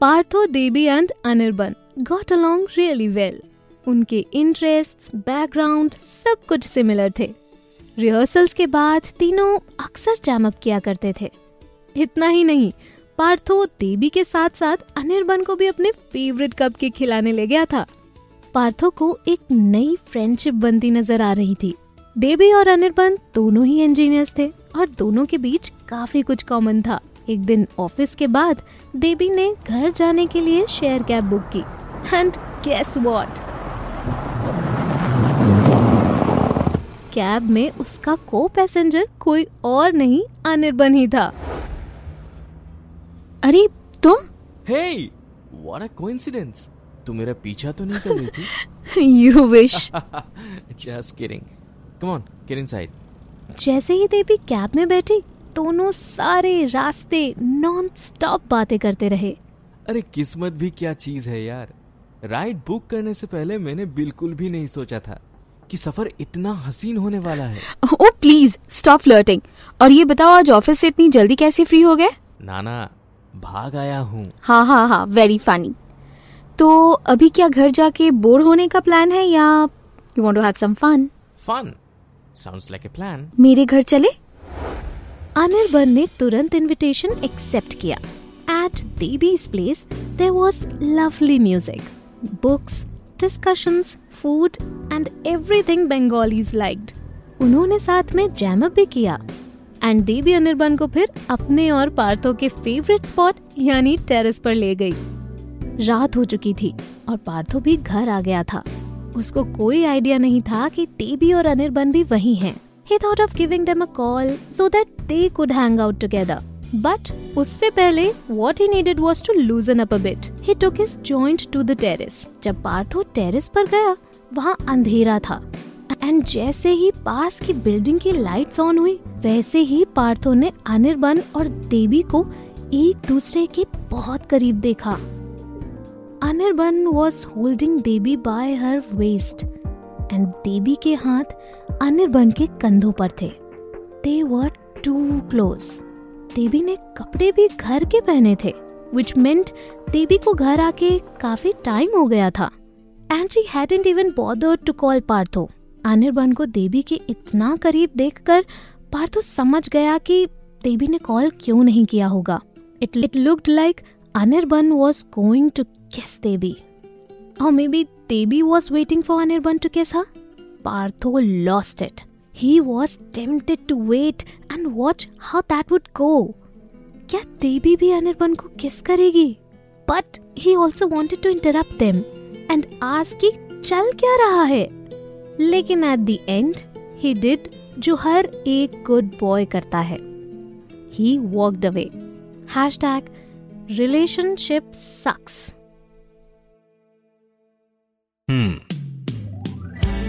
Partho Devi and Anirban got along really well उनके interest background सब कुछ similar थे। रिहर्सल्स के बाद तीनों अक्सर जैम किया करते थे। इतना ही नहीं, पार्थो देवी के साथ साथ अनिर्बन को भी अपने फेवरेट कप के खिलाने ले गया था। पार्थो को एक नई फ्रेंडशिप बनती नज़र आ रही थी। देवी और अनिर्बन दोनों ही इंजीनियर्स थे और दोनों के बीच काफ़ी कुछ कॉमन था। एक दिन ऑफ़िस के बाद देवी ने घर जाने के लिए शेयर कैब बुक की। एंड गेस व्हाट कैब में उसका को पैसेंजर कोई और नहीं अनिर्बन ही था। अरे तुम? हे व्हाट अ कोइंसिडेंस तू मेरा पीछा तो नहीं कर रही थी? You wish just kidding come on get inside जैसे ही देवी कैब में बैठी दोनों सारे रास्ते नॉन स्टॉप बातें करते रहे। अरे किस्मत भी क्या चीज़ है यार। राइड बुक करने से पहले मैंने बिल्कुल भी नहीं सोचा था कि सफ़र इतना हसीन होने वाला है। ओ प्लीज़ स्टॉप फ्लर्टिंग और ये बताओ आज ऑफ़िस से इतनी जल्दी कैसे फ्री हो गए? नाना भाग आया हूँ। हाँ हाँ हाँ वेरी फनी तो अभी क्या घर जाके बोर होने का प्लान है या you want to have some fun fun sounds like a plan मेरे घर चले? अनिर्बन ने तुरंत इनविटेशन एक्सेप्ट किया। At Devi's place there was lovely music books discussions food and everything Bengalis liked उन्होंने साथ में जैम अप भी किया। एंड देवी अनिर्बन को फिर अपने और पार्थो के फेवरेट स्पॉट यानी टेरेस पर ले गई। रात हो चुकी थी और पार्थो भी घर आ गया था। उसको कोई आइडिया नहीं था कि देवी और अनिर्बन भी वही हैं। He thought of giving them a call so that they could hang out together. But उससे पहले what he needed was to loosen up a bit. He took his joint to the terrace. जब Partho terrace पर गया वहाँ अंधेरा था and जैसे ही पास की बिल्डिंग की लाइट्स ऑन हुई वैसे ही पार्थो ने अनिर्बन और देवी को एक दूसरे के बहुत करीब देखा Anirban was holding Devi by her waist and Devi के हाथ अनिर्बन के कंधों पर थे। दे वर टू क्लोज देवी ने कपड़े भी घर के पहने थे विच मेंट देवी को घर आके काफ़ी टाइम हो गया था। And she hadn't even bothered to call Partho Anirban को देवी के इतना करीब देखकर पार्थो समझ गया कि देवी ने कॉल क्यों नहीं किया होगा। It it looked like Anirban was going to kiss Devi. Or maybe Devi was waiting for Anirban to kiss her? Partho lost it. He was tempted to wait and watch how that would go. क्या देवी भी अनिर्बन को kiss करेगी? But he also wanted to interrupt them and आज की चल क्या रहा है? लेकिन at the end he did जो हर एक गुड बॉय करता है. He walked away hashtag relationship sucks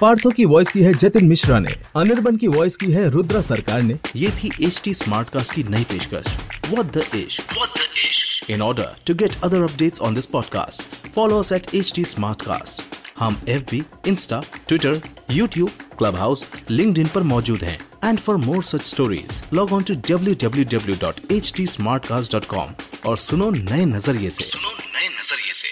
Partho की वॉइस की है जतिन मिश्रा ने अनिर्बन की वॉइस की है रुद्रा सरकार ने। ये थी एच टी स्मार्ट कास्ट की नई पेशकश। In order to get other update on this podcast follow at H T Smartcast हम F B Insta Twitter YouTube Clubhouse LinkedIn पर मौजूद है। And for more such stories log on to W W W dot H T Smartcast dot com और सुनो नए नज़रिए ऐसी नए नज़रिए